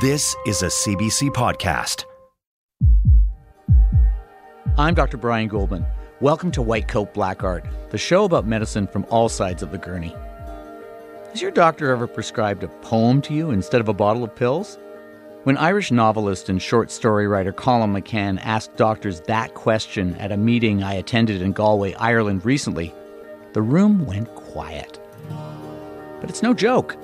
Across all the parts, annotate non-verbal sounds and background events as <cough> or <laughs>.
This is a CBC podcast. I'm Dr. Brian Goldman. Welcome to White Coat Black Art, the show about medicine from all sides of the gurney. Has your doctor ever prescribed a poem to you instead of a bottle of pills? When Irish novelist and short story writer Colum McCann asked doctors that question at a meeting I attended in Galway, Ireland recently, the room went quiet. But it's no joke.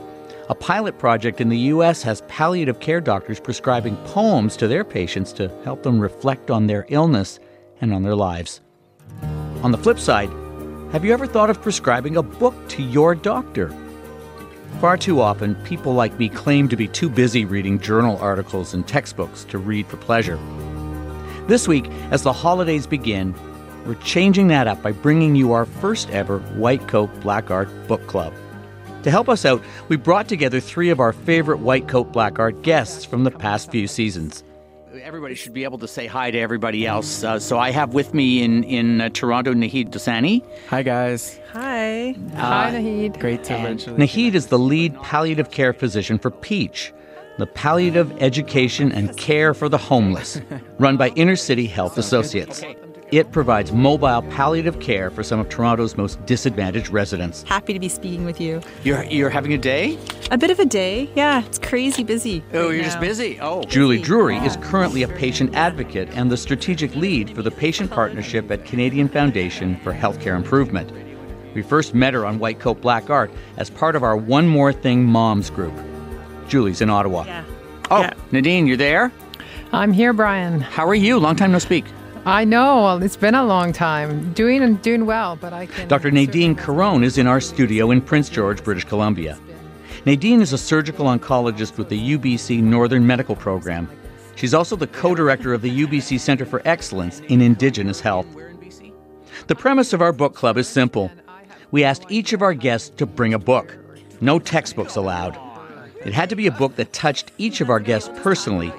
A pilot project in the US has palliative care doctors prescribing poems to their patients to help them reflect on their illness and on their lives. On the flip side, have you ever thought of prescribing a book to your doctor? Far too often, people like me claim to be too busy reading journal articles and textbooks to read for pleasure. This week, as the holidays begin, we're changing that up by bringing you our first ever White Coat Black Art Book Club. To help us out, we brought together three of our favorite White Coat Black Art guests from the past few seasons. Everybody should be able to say hi to everybody else. Uh, so I have with me in in uh, Toronto Naheed Dosani. Hi guys. Hi. Hi, Naheed. Great to eventually. Naheed is the lead palliative care physician for Peach, the palliative education and care for the homeless, run by Inner City Health Associates. It provides mobile palliative care for some of Toronto's most disadvantaged residents. Happy to be speaking with you. You're, you're having a day? A bit of a day. Yeah, it's crazy busy. Oh, right you're just busy. Oh. Julie Drury is currently a patient advocate and the strategic lead for the patient partnership at Canadian Foundation for Healthcare Improvement. We first met her on White Coat Black Art as part of our One More Thing Moms group. Julie's in Ottawa. Yeah. Oh, Yeah. Nadine, you're there? I'm here, Brian. How are you? Long time no speak. I know it's been a long time. Doing and doing well, but I can. Dr. Nadine Caron is in our studio in Prince George, British Columbia. Nadine is a surgical oncologist with the UBC Northern Medical Program. She's also the co director of the UBC Center for Excellence in Indigenous Health. The premise of our book club is simple. We asked each of our guests to bring a book. No textbooks allowed. It had to be a book that touched each of our guests personally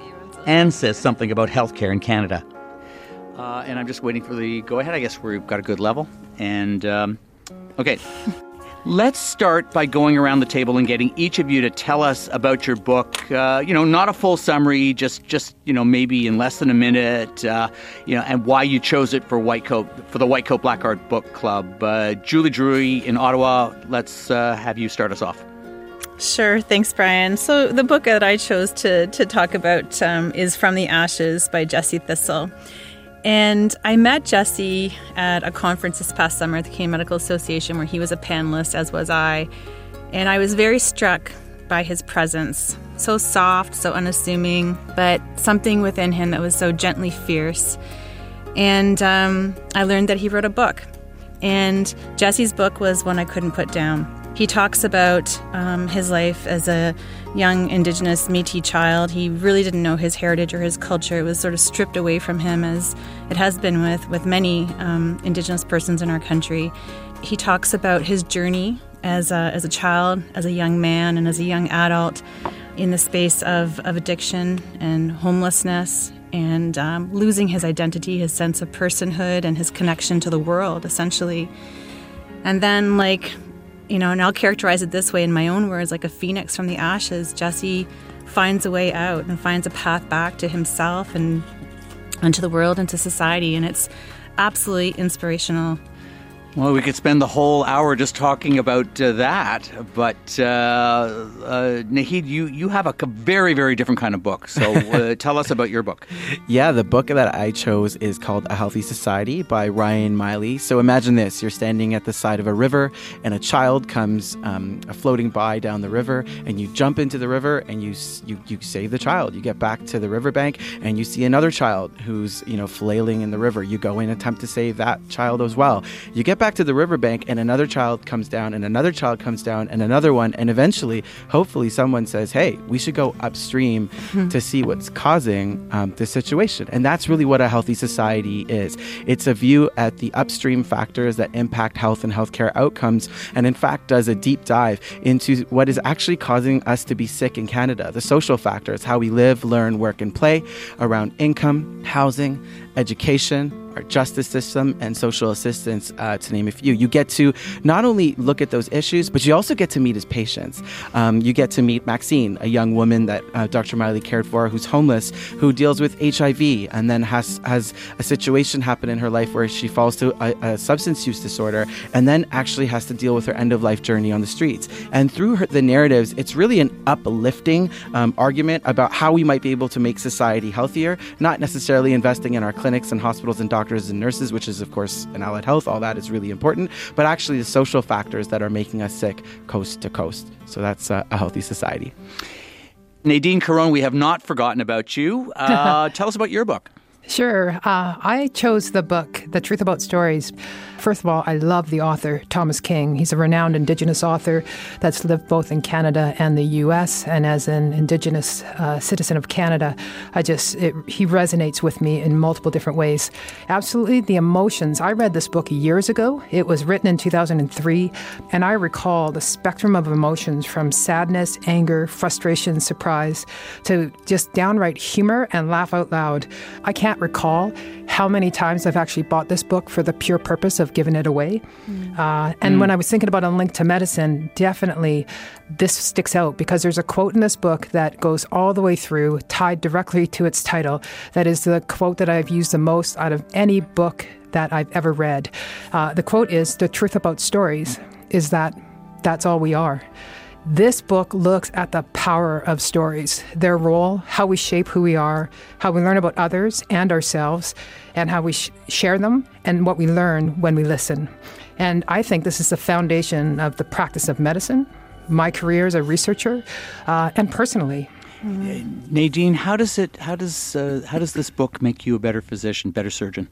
and says something about healthcare in Canada. Uh, and I'm just waiting for the go ahead. I guess we've got a good level. And um, okay, <laughs> let's start by going around the table and getting each of you to tell us about your book. Uh, you know, not a full summary, just just you know maybe in less than a minute. Uh, you know, and why you chose it for White Coat for the White Coat Black Art Book Club. Uh, Julie Drury in Ottawa. Let's uh, have you start us off. Sure. Thanks, Brian. So the book that I chose to to talk about um, is From the Ashes by Jesse Thistle. And I met Jesse at a conference this past summer at the Canadian Medical Association where he was a panelist, as was I. And I was very struck by his presence. So soft, so unassuming, but something within him that was so gently fierce. And um, I learned that he wrote a book. And Jesse's book was one I couldn't put down. He talks about um, his life as a young Indigenous Métis child. He really didn't know his heritage or his culture. It was sort of stripped away from him, as it has been with with many um, Indigenous persons in our country. He talks about his journey as a, as a child, as a young man, and as a young adult in the space of, of addiction and homelessness and um, losing his identity, his sense of personhood, and his connection to the world, essentially. And then, like, you know, and I'll characterize it this way in my own words like a phoenix from the ashes, Jesse finds a way out and finds a path back to himself and, and to the world and to society. And it's absolutely inspirational. Well, we could spend the whole hour just talking about uh, that, but uh, uh, Naheed, you, you have a very, very different kind of book. So uh, <laughs> tell us about your book. Yeah, the book that I chose is called A Healthy Society by Ryan Meili. So imagine this you're standing at the side of a river, and a child comes um, floating by down the river, and you jump into the river and you, you, you save the child. You get back to the riverbank, and you see another child who's you know flailing in the river. You go and attempt to save that child as well. You get back to the riverbank, and another child comes down, and another child comes down, and another one, and eventually, hopefully, someone says, "Hey, we should go upstream to see what's causing um, this situation." And that's really what a healthy society is. It's a view at the upstream factors that impact health and healthcare outcomes, and in fact, does a deep dive into what is actually causing us to be sick in Canada. The social factors, how we live, learn, work, and play around income, housing, education, our justice system, and social assistance, uh, to name a few. You get to not only look at those issues, but you also get to meet his patients. Um, you get to meet Maxine, a young woman that uh, Dr. Meili cared for, who's homeless, who deals with HIV, and then has has a situation happen in her life where she falls to a, a substance use disorder, and then actually has to deal with her end of life journey on the streets. And through her, the narratives, it's really an uplifting um, argument about how we might be able to make society healthier, not necessarily investing in our clinics and hospitals and doctors and nurses, which is, of course, in allied health, all that is really important, but actually the social factors that are making us sick coast to coast. So that's uh, a healthy society. Nadine Caron, we have not forgotten about you. Uh, <laughs> tell us about your book. Sure. Uh, I chose the book, The Truth About Stories. First of all, I love the author, Thomas King. He's a renowned Indigenous author that's lived both in Canada and the U.S. And as an Indigenous uh, citizen of Canada, I just, it, he resonates with me in multiple different ways. Absolutely, the emotions. I read this book years ago. It was written in 2003, and I recall the spectrum of emotions from sadness, anger, frustration, surprise, to just downright humor and laugh out loud. I can't recall how many times I've actually bought this book for the pure purpose of giving it away. Mm. Uh, and mm. when I was thinking about a link to medicine, definitely this sticks out because there's a quote in this book that goes all the way through, tied directly to its title. That is the quote that I've used the most out of any book that I've ever read. Uh, the quote is The truth about stories is that that's all we are. This book looks at the power of stories, their role, how we shape who we are, how we learn about others and ourselves, and how we sh- share them, and what we learn when we listen. And I think this is the foundation of the practice of medicine, my career as a researcher, uh, and personally. Nadine, how does it? How does uh, how does this book make you a better physician, better surgeon?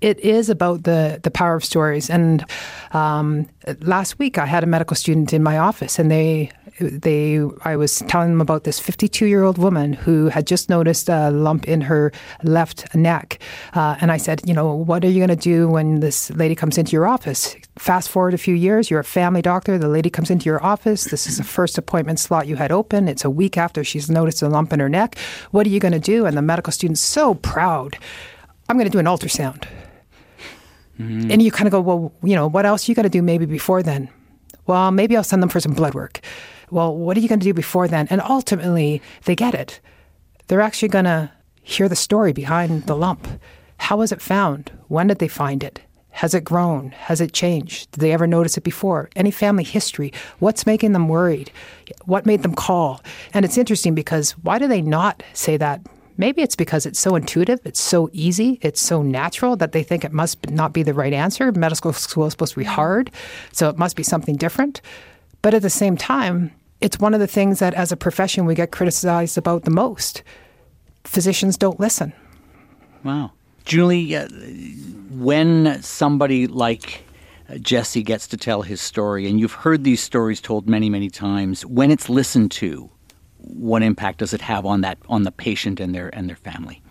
It is about the the power of stories. And um, last week, I had a medical student in my office, and they they I was telling them about this 52 year old woman who had just noticed a lump in her left neck, uh, and I said, you know, what are you going to do when this lady comes into your office? Fast forward a few years, you're a family doctor. The lady comes into your office. This is the first appointment slot you had open. It's a week after she's noticed a lump in her neck. What are you going to do? And the medical student's so proud. I'm going to do an ultrasound. Mm-hmm. And you kind of go, well, you know, what else you got to do maybe before then? Well, maybe I'll send them for some blood work. Well, what are you going to do before then? And ultimately, they get it. They're actually going to hear the story behind the lump. How was it found? When did they find it? Has it grown? Has it changed? Did they ever notice it before? Any family history? What's making them worried? What made them call? And it's interesting because why do they not say that Maybe it's because it's so intuitive, it's so easy, it's so natural that they think it must not be the right answer. Medical school is supposed to be hard, so it must be something different. But at the same time, it's one of the things that as a profession we get criticized about the most. Physicians don't listen. Wow. Julie, uh, when somebody like uh, Jesse gets to tell his story, and you've heard these stories told many, many times, when it's listened to, what impact does it have on that on the patient and their and their family?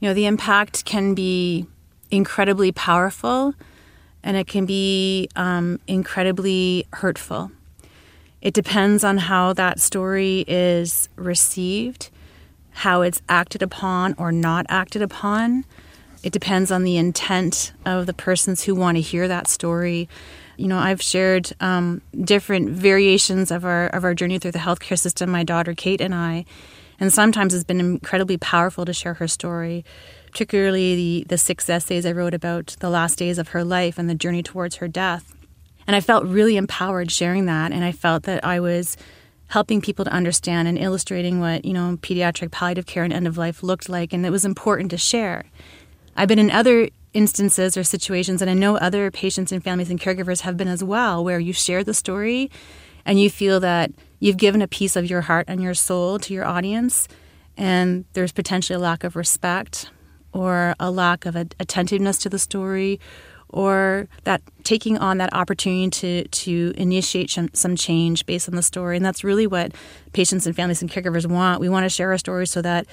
You know, the impact can be incredibly powerful, and it can be um, incredibly hurtful. It depends on how that story is received, how it's acted upon or not acted upon. It depends on the intent of the persons who want to hear that story you know, I've shared um, different variations of our of our journey through the healthcare system. My daughter Kate and I, and sometimes it's been incredibly powerful to share her story, particularly the the six essays I wrote about the last days of her life and the journey towards her death. And I felt really empowered sharing that, and I felt that I was helping people to understand and illustrating what you know pediatric palliative care and end of life looked like, and it was important to share. I've been in other instances or situations, and I know other patients and families and caregivers have been as well, where you share the story and you feel that you've given a piece of your heart and your soul to your audience, and there's potentially a lack of respect or a lack of attentiveness to the story or that taking on that opportunity to to initiate some change based on the story. And that's really what patients and families and caregivers want. We want to share our stories so that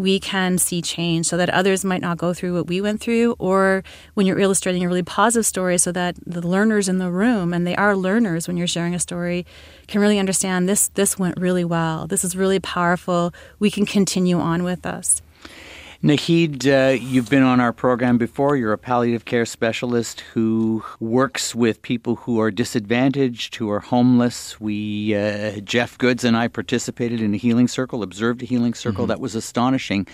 we can see change so that others might not go through what we went through or when you're illustrating a really positive story so that the learners in the room and they are learners when you're sharing a story can really understand this this went really well. This is really powerful. We can continue on with us Naheed, uh, you've been on our program before. You're a palliative care specialist who works with people who are disadvantaged, who are homeless. We, uh, Jeff Goodes and I participated in a healing circle, observed a healing circle mm-hmm. that was astonishing.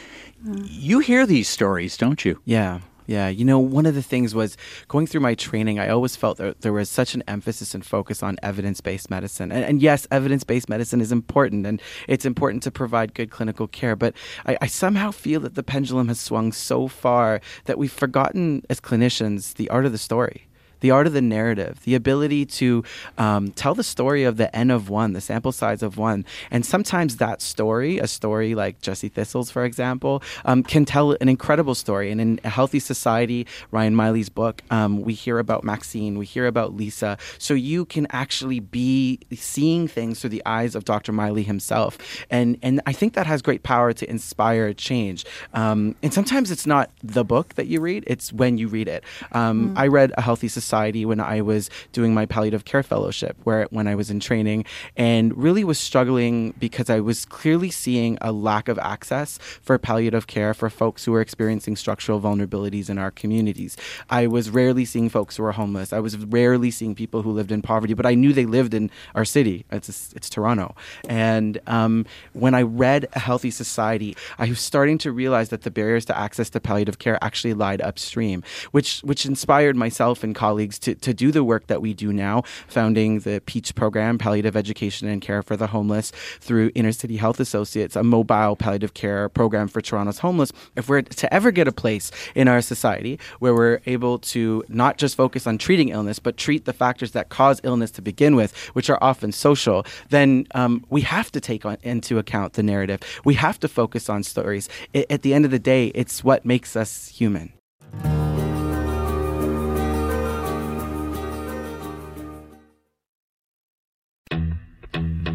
Mm. You hear these stories, don't you? Yeah. Yeah, you know, one of the things was going through my training, I always felt that there was such an emphasis and focus on evidence based medicine. And, and yes, evidence based medicine is important and it's important to provide good clinical care. But I, I somehow feel that the pendulum has swung so far that we've forgotten as clinicians the art of the story the art of the narrative, the ability to um, tell the story of the N of one, the sample size of one. And sometimes that story, a story like Jesse Thistle's, for example, um, can tell an incredible story. And in A Healthy Society, Ryan Meili's book, um, we hear about Maxine, we hear about Lisa. So you can actually be seeing things through the eyes of Dr. Meili himself. And, and I think that has great power to inspire change. Um, and sometimes it's not the book that you read, it's when you read it. Mm. I read A Healthy Society Society when I was doing my palliative care fellowship, where when I was in training, and really was struggling because I was clearly seeing a lack of access for palliative care for folks who were experiencing structural vulnerabilities in our communities. I was rarely seeing folks who were homeless. I was rarely seeing people who lived in poverty, but I knew they lived in our city. It's it's Toronto, and um, when I read A Healthy Society, I was starting to realize that the barriers to access to palliative care actually lied upstream, which which inspired myself and colleagues colleagues to, to do the work that we do now, founding the PEACH program, Palliative Education and Care for the Homeless, through Inner City Health Associates, a mobile palliative care program for Toronto's homeless. If we're to ever get a place in our society where we're able to not just focus on treating illness, but treat the factors that cause illness to begin with, which are often social, then um, we have to take on, into account the narrative. We have to focus on stories. It, at the end of the day, it's what makes us human.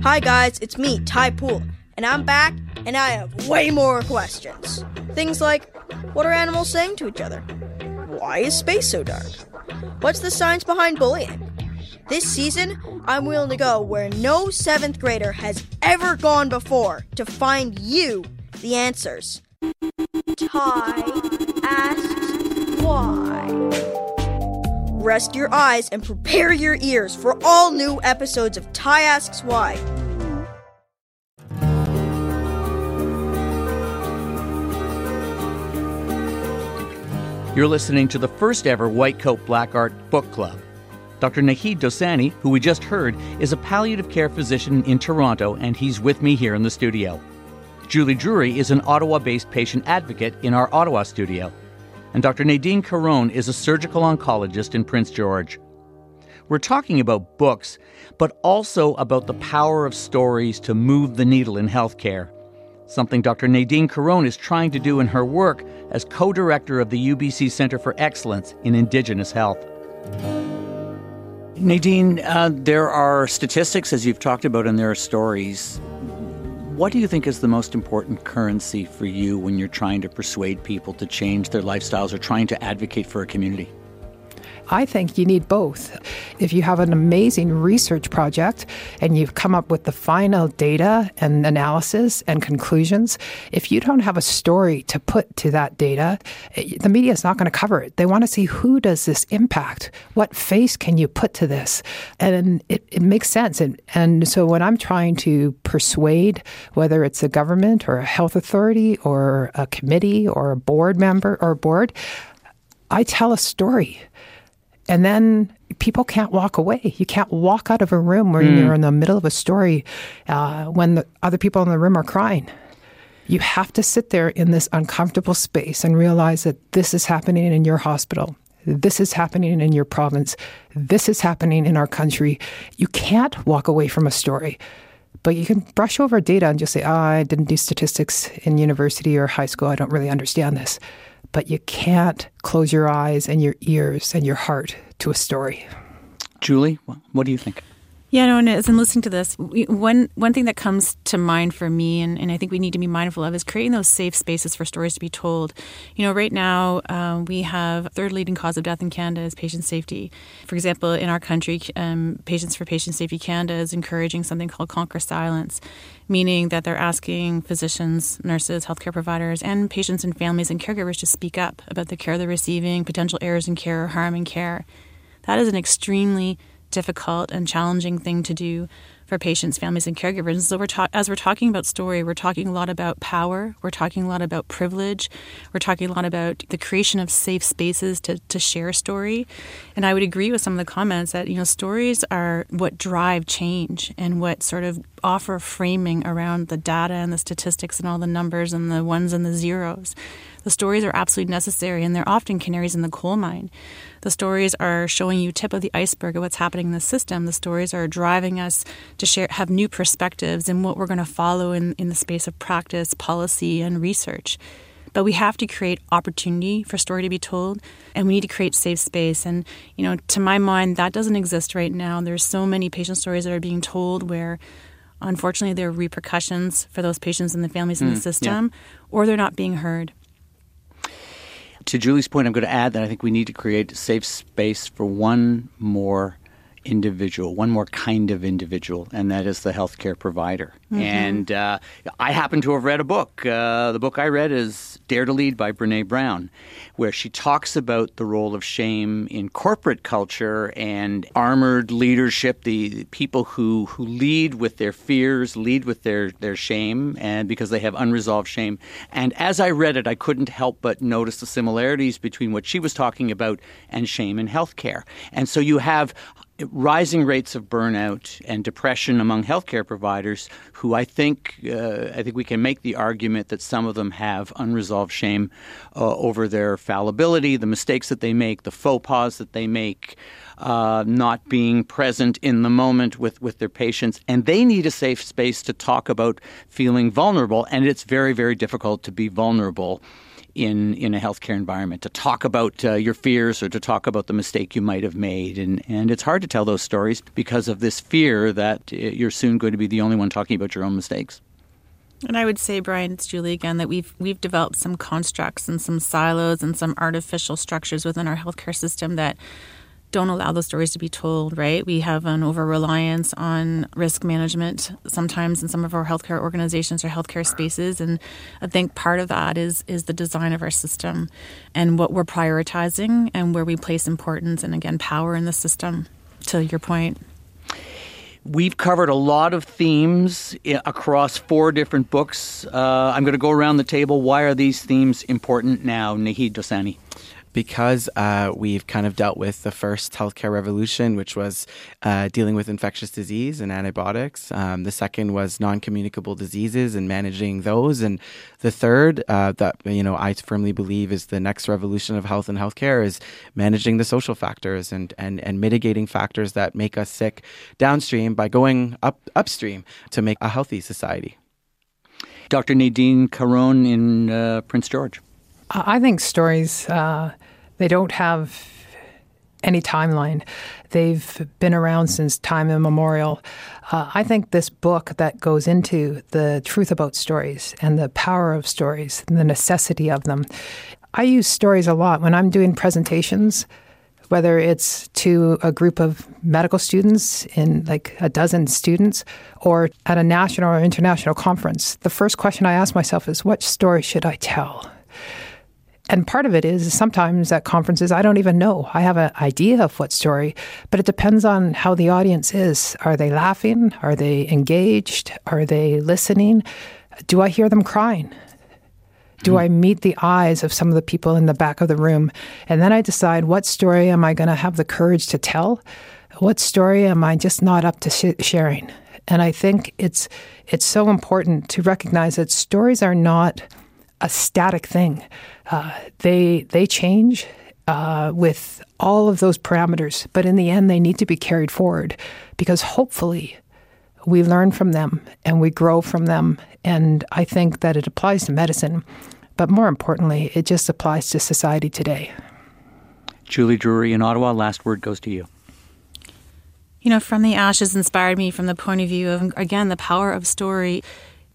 Hi guys, it's me, Ty Pool, and I'm back, and I have way more questions. Things like, what are animals saying to each other? Why is space so dark? What's the science behind bullying? This season, I'm willing to go where no seventh grader has ever gone before to find you the answers. Ty asks why. Rest your eyes and prepare your ears for all new episodes of Ty Asks Why. You're listening to the first ever White Coat Black Art Book Club. Dr. Naheed Dosani, who we just heard, is a palliative care physician in Toronto, and he's with me here in the studio. Julie Drury is an Ottawa based patient advocate in our Ottawa studio and Dr. Nadine Caron is a surgical oncologist in Prince George. We're talking about books, but also about the power of stories to move the needle in healthcare, something Dr. Nadine Caron is trying to do in her work as co director of the UBC Center for Excellence in Indigenous Health. Nadine, uh, there are statistics, as you've talked about, and there are stories. What do you think is the most important currency for you when you're trying to persuade people to change their lifestyles or trying to advocate for a community? I think you need both. If you have an amazing research project and you've come up with the final data and analysis and conclusions, if you don't have a story to put to that data, eh, the media is not going to cover it. They want to see who does this impact? What face can you put to this? And it, it makes sense. And, and so when I'm trying to persuade, whether it's a government or a health authority or a committee or a board member or a board, I tell a story. And then people can't walk away. You can't walk out of a room where mm. you're in the middle of a story uh, when the other people in the room are crying. You have to sit there in this uncomfortable space and realize that this is happening in your hospital. This is happening in your province. This is happening in our country. You can't walk away from a story. But you can brush over data and just say, oh, I didn't do statistics in university or high school. I don't really understand this but you can't close your eyes and your ears and your heart to a story. Julie, what do you think? Yeah, no, and as I'm listening to this, one one thing that comes to mind for me, and, and I think we need to be mindful of, is creating those safe spaces for stories to be told. You know, right now um, we have third leading cause of death in Canada is patient safety. For example, in our country, um, Patients for Patient Safety Canada is encouraging something called Conquer Silence, meaning that they're asking physicians, nurses, healthcare providers, and patients and families and caregivers to speak up about the care they're receiving, potential errors in care, harm in care. That is an extremely difficult and challenging thing to do for patients, families, and caregivers. And so, we're ta- as we're talking about story, we're talking a lot about power. We're talking a lot about privilege. We're talking a lot about the creation of safe spaces to, to share story. And I would agree with some of the comments that you know stories are what drive change and what sort of offer framing around the data and the statistics and all the numbers and the ones and the zeros. The stories are absolutely necessary, and they're often canaries in the coal mine. The stories are showing you tip of the iceberg of what's happening in the system. The stories are driving us to share, have new perspectives in what we're going to follow in, in the space of practice, policy, and research. But we have to create opportunity for story to be told, and we need to create safe space. And you know, to my mind, that doesn't exist right now. There's so many patient stories that are being told where unfortunately there are repercussions for those patients and the families in the Mm, system, or they're not being heard. To Julie's point, I'm going to add that I think we need to create safe space for one more individual, one more kind of individual, and that is the healthcare provider. And uh, I happen to have read a book. Uh, the book I read is Dare to Lead by Brene Brown, where she talks about the role of shame in corporate culture and armored leadership, the, the people who, who lead with their fears, lead with their, their shame, and because they have unresolved shame. And as I read it, I couldn't help but notice the similarities between what she was talking about and shame in healthcare. And so you have rising rates of burnout and depression among healthcare providers who I think uh, I think we can make the argument that some of them have unresolved shame uh, over their fallibility, the mistakes that they make, the faux pas that they make, uh, not being present in the moment with, with their patients, and they need a safe space to talk about feeling vulnerable, and it's very very difficult to be vulnerable in in a healthcare environment to talk about uh, your fears or to talk about the mistake you might have made. And and it's hard to tell those stories because of this fear that uh, you're soon going to be the only one talking about your own mistakes. And I would say, Brian, it's Julie again, that we've we've developed some constructs and some silos and some artificial structures within our healthcare system that don't allow those stories to be told, right? We have an over reliance on risk management sometimes in some of our healthcare organizations or healthcare spaces. And I think part of that is is the design of our system and what we're prioritizing and where we place importance and again power in the system, to your point. We've covered a lot of themes across four different books. Uh, I'm going to go around the table. Why are these themes important now, Naheed Dosani? Because uh, we've kind of dealt with the first healthcare revolution, which was uh, dealing with infectious disease and antibiotics. Um, the second was non-communicable diseases and managing those, and the third, uh, that you know, I firmly believe is the next revolution of health and healthcare is managing the social factors and and and mitigating factors that make us sick downstream by going up upstream to make a healthy society. Dr. Nadine Caron in uh, Prince George. I think stories, uh, they don't have any timeline. They've been around since time immemorial. Uh, I think this book that goes into the truth about stories and the power of stories and the necessity of them. I use stories a lot when I'm doing presentations, whether it's to a group of medical students in like a dozen students or at a national or international conference. The first question I ask myself is, what story should I tell? And part of it is sometimes at conferences, I don't even know. I have an idea of what story, but it depends on how the audience is. Are they laughing? Are they engaged? Are they listening? Do I hear them crying? Do mm-hmm. I meet the eyes of some of the people in the back of the room? And then I decide what story am I going to have the courage to tell? What story am I just not up to sh- sharing? And I think it's it's so important to recognize that stories are not a static thing. Uh, they they change uh, with all of those parameters, but in the end, they need to be carried forward because hopefully we learn from them and we grow from them. And I think that it applies to medicine, but more importantly, it just applies to society today. Julie Drury in Ottawa, last word goes to you. You know, From the Ashes inspired me from the point of view of, again, the power of story.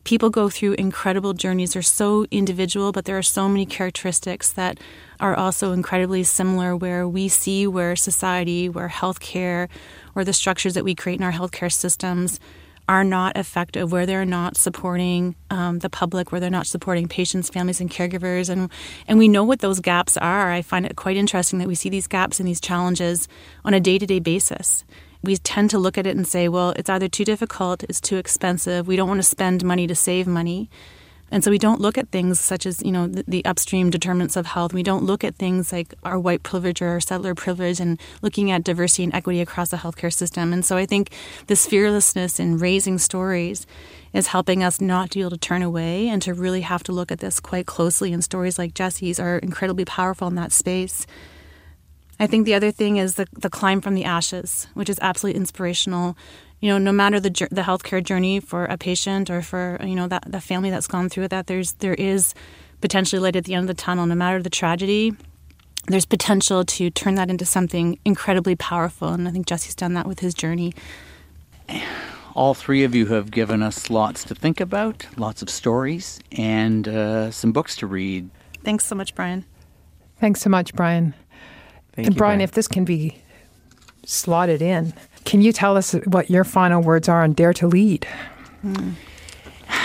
People go through incredible journeys. They're so individual, but there are so many characteristics that are also incredibly similar where we see where society, where healthcare, or the structures that we create in our healthcare systems are not effective, where they're not supporting um, the public, where they're not supporting patients, families, and caregivers, and and we know what those gaps are. I find it quite interesting that we see these gaps and these challenges on a day to day basis we tend to look at it and say, well, it's either too difficult, it's too expensive, we don't want to spend money to save money. And so we don't look at things such as, you know, the, the, upstream determinants of health. We don't look at things like our white privilege or our settler privilege and looking at diversity and equity across the healthcare system. And so I think this fearlessness in raising stories is helping us not to be able to turn away and to really have to look at this quite closely. And stories like Jesse's are incredibly powerful in that space. I think the other thing is the, the climb from the ashes, which is absolutely inspirational. You know, no matter the the healthcare journey for a patient or for you know that the family that's gone through that, there's there is potentially light at the end of the tunnel. No matter the tragedy, there's potential to turn that into something incredibly powerful. And I think Jesse's done that with his journey. All three of you have given us lots to think about, lots of stories, and uh, some books to read. Thanks so much, Brian. Thanks so much, Brian. Thank and you, Brian, if this can be slotted in, can you tell us what your final words are on Dare to Lead? Hmm. <sighs>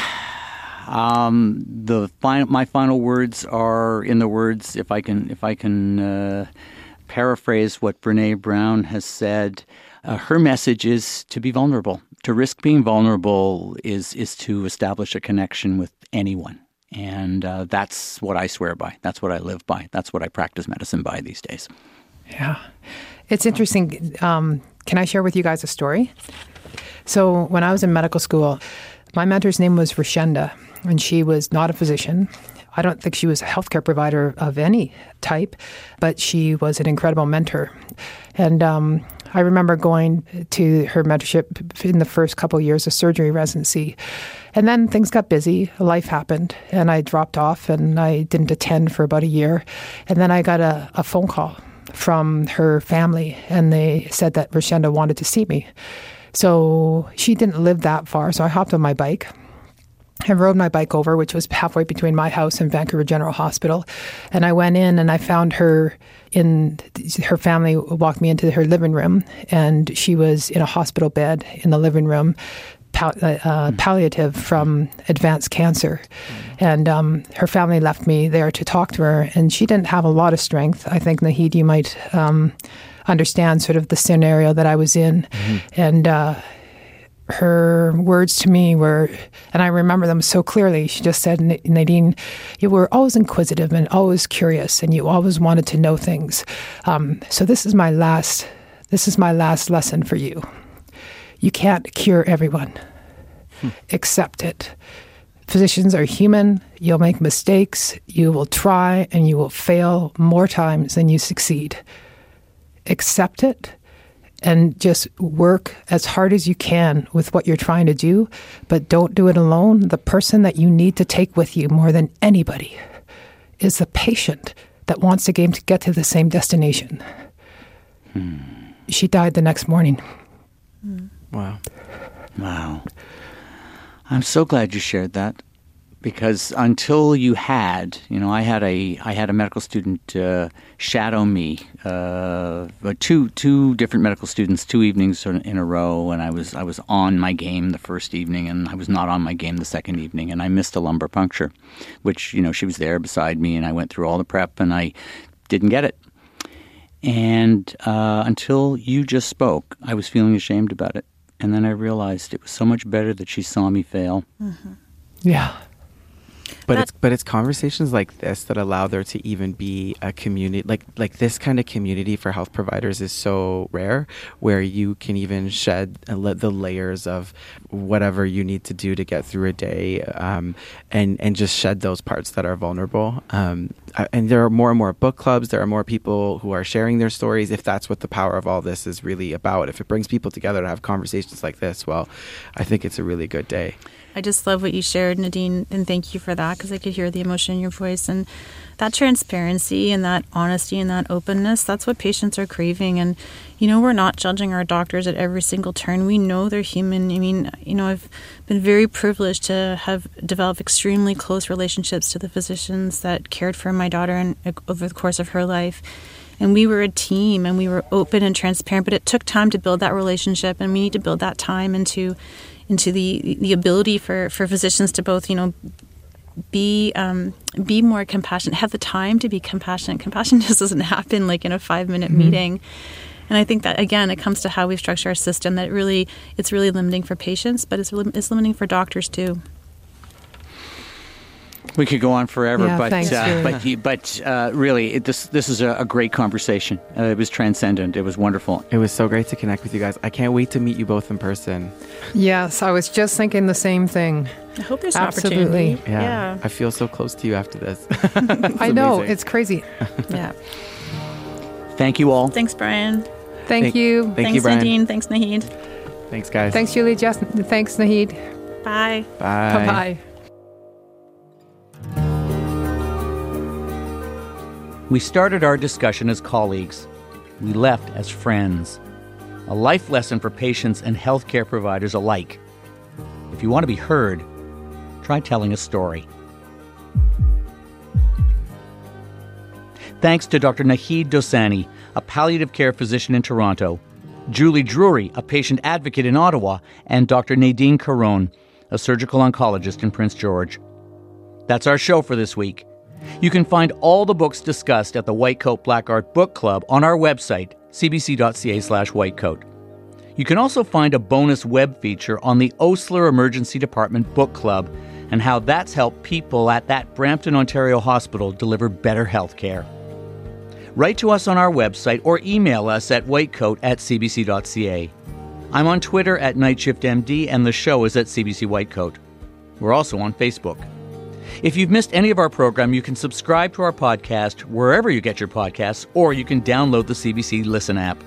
Um, the final, my final words are in the words. If I can, if I can uh, paraphrase what Brene Brown has said, uh, her message is to be vulnerable. To risk being vulnerable is is to establish a connection with anyone, and uh, that's what I swear by. That's what I live by. That's what I practice medicine by these days. Yeah. It's interesting. Um, can I share with you guys a story? So, when I was in medical school, my mentor's name was Rashenda, and she was not a physician. I don't think she was a healthcare provider of any type, but she was an incredible mentor. And um, I remember going to her mentorship in the first couple years of surgery residency. And then things got busy, life happened, and I dropped off and I didn't attend for about a year. And then I got a, a phone call from her family, and they said that Rashenda wanted to see me. So she didn't live that far, so I hopped on my bike and rode my bike over, which was halfway between my house and Vancouver General Hospital. And I went in and I found her in her family walked me into her living room, and she was in a hospital bed in the living room, pal- uh, uh, palliative from advanced cancer. And um, her family left me there to talk to her, and she didn't have a lot of strength. I think, Naheed, you might um, understand sort of the scenario that I was in. Mm-hmm. And uh, her words to me were, and I remember them so clearly. She just said, Nadine, you were always inquisitive and always curious, and you always wanted to know things. Um, so this is my last. This is my last lesson for you. You can't cure everyone. Hmm. Accept it. Physicians are human. You'll make mistakes. You will try and you will fail more times than you succeed. Accept it and just work as hard as you can with what you're trying to do, but don't do it alone. The person that you need to take with you more than anybody is the patient that wants the game to get to the same destination. Hmm. She died the next morning. Hmm. Wow. Wow. I'm so glad you shared that because until you had, you know, I had a I had a medical student uh, shadow me, uh, two two different medical students, two evenings in a row, and I was I was on my game the first evening, and I was not on my game the second evening, and I missed a lumbar puncture, which you know she was there beside me, and I went through all the prep, and I didn't get it, and uh, until you just spoke, I was feeling ashamed about it. And then I realized it was so much better that she saw me fail. Mm-hmm. Yeah. But it's but it's conversations like this that allow there to even be a community like like this kind of community for health providers is so rare where you can even shed the layers of whatever you need to do to get through a day um, and and just shed those parts that are vulnerable. Um, and there are more and more book clubs. There are more people who are sharing their stories if that's what the power of all this is really about. If it brings people together to have conversations like this well I think it's a really good day I just love what you shared, Nadine, and thank you for that because I could hear the emotion in your voice and that transparency and that honesty and that openness. That's what patients are craving. And, you know, we're not judging our doctors at every single turn. We know they're human. I mean, you know, I've been very privileged to have developed extremely close relationships to the physicians that cared for my daughter and uh, over the course of her life and we were a team and we were open and transparent but it took time to build that relationship and we need to build that time into into the the ability for for physicians to both you know be um, be more compassionate have the time to be compassionate compassion <laughs> just doesn't happen like in a five minute mm-hmm. meeting and I think that again, it comes to how we structure our system. That really, it's really limiting for patients, but it's, it's limiting for doctors too. We could go on forever, yeah, but, thanks, uh, but but uh, really, it, this this is a, a great conversation. Uh, it was transcendent. It was wonderful. It was so great to connect with you guys. I can't wait to meet you both in person. Yes, I was just thinking the same thing. I hope there's Absolutely. Yeah. yeah. I feel so close to you after this. <laughs> I know amazing. it's crazy. <laughs> yeah. Thank you all. Thanks, Brian. Thank, thank you. Thank Thanks, you, Brian. Nadine. Thanks, Naheed. Thanks, guys. Thanks, Julie. Just thanks, Naheed. Bye. Bye. Bye. Bye. We started our discussion as colleagues. We left as friends. A life lesson for patients and healthcare providers alike. If you want to be heard, try telling a story. Thanks to Dr. Naheed Dosani, a palliative care physician in Toronto, Julie Drury, a patient advocate in Ottawa, and Dr. Nadine Caron, a surgical oncologist in Prince George. That's our show for this week. You can find all the books discussed at the White Coat Black Art Book Club on our website, cbc.ca/slash whitecoat. You can also find a bonus web feature on the Osler Emergency Department Book Club and how that's helped people at that Brampton, Ontario hospital deliver better health care. Write to us on our website or email us at whitecoat at cbc.ca. I'm on Twitter at NightShiftMD and the show is at CBC Whitecoat. We're also on Facebook. If you've missed any of our program, you can subscribe to our podcast wherever you get your podcasts, or you can download the CBC Listen app.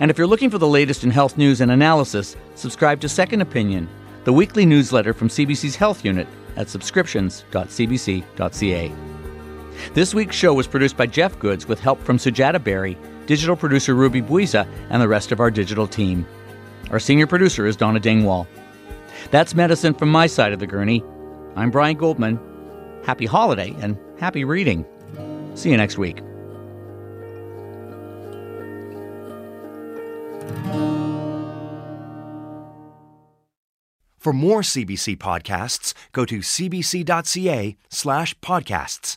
And if you're looking for the latest in health news and analysis, subscribe to Second Opinion, the weekly newsletter from CBC's Health Unit at subscriptions.cbc.ca. This week's show was produced by Jeff Goodes with help from Sujata Berry, digital producer Ruby Buiza, and the rest of our digital team. Our senior producer is Donna Dingwall. That's medicine from my side of the gurney. I'm Brian Goldman happy holiday and happy reading. See you next week. For more CBC podcasts, go to cbc.ca slash podcasts.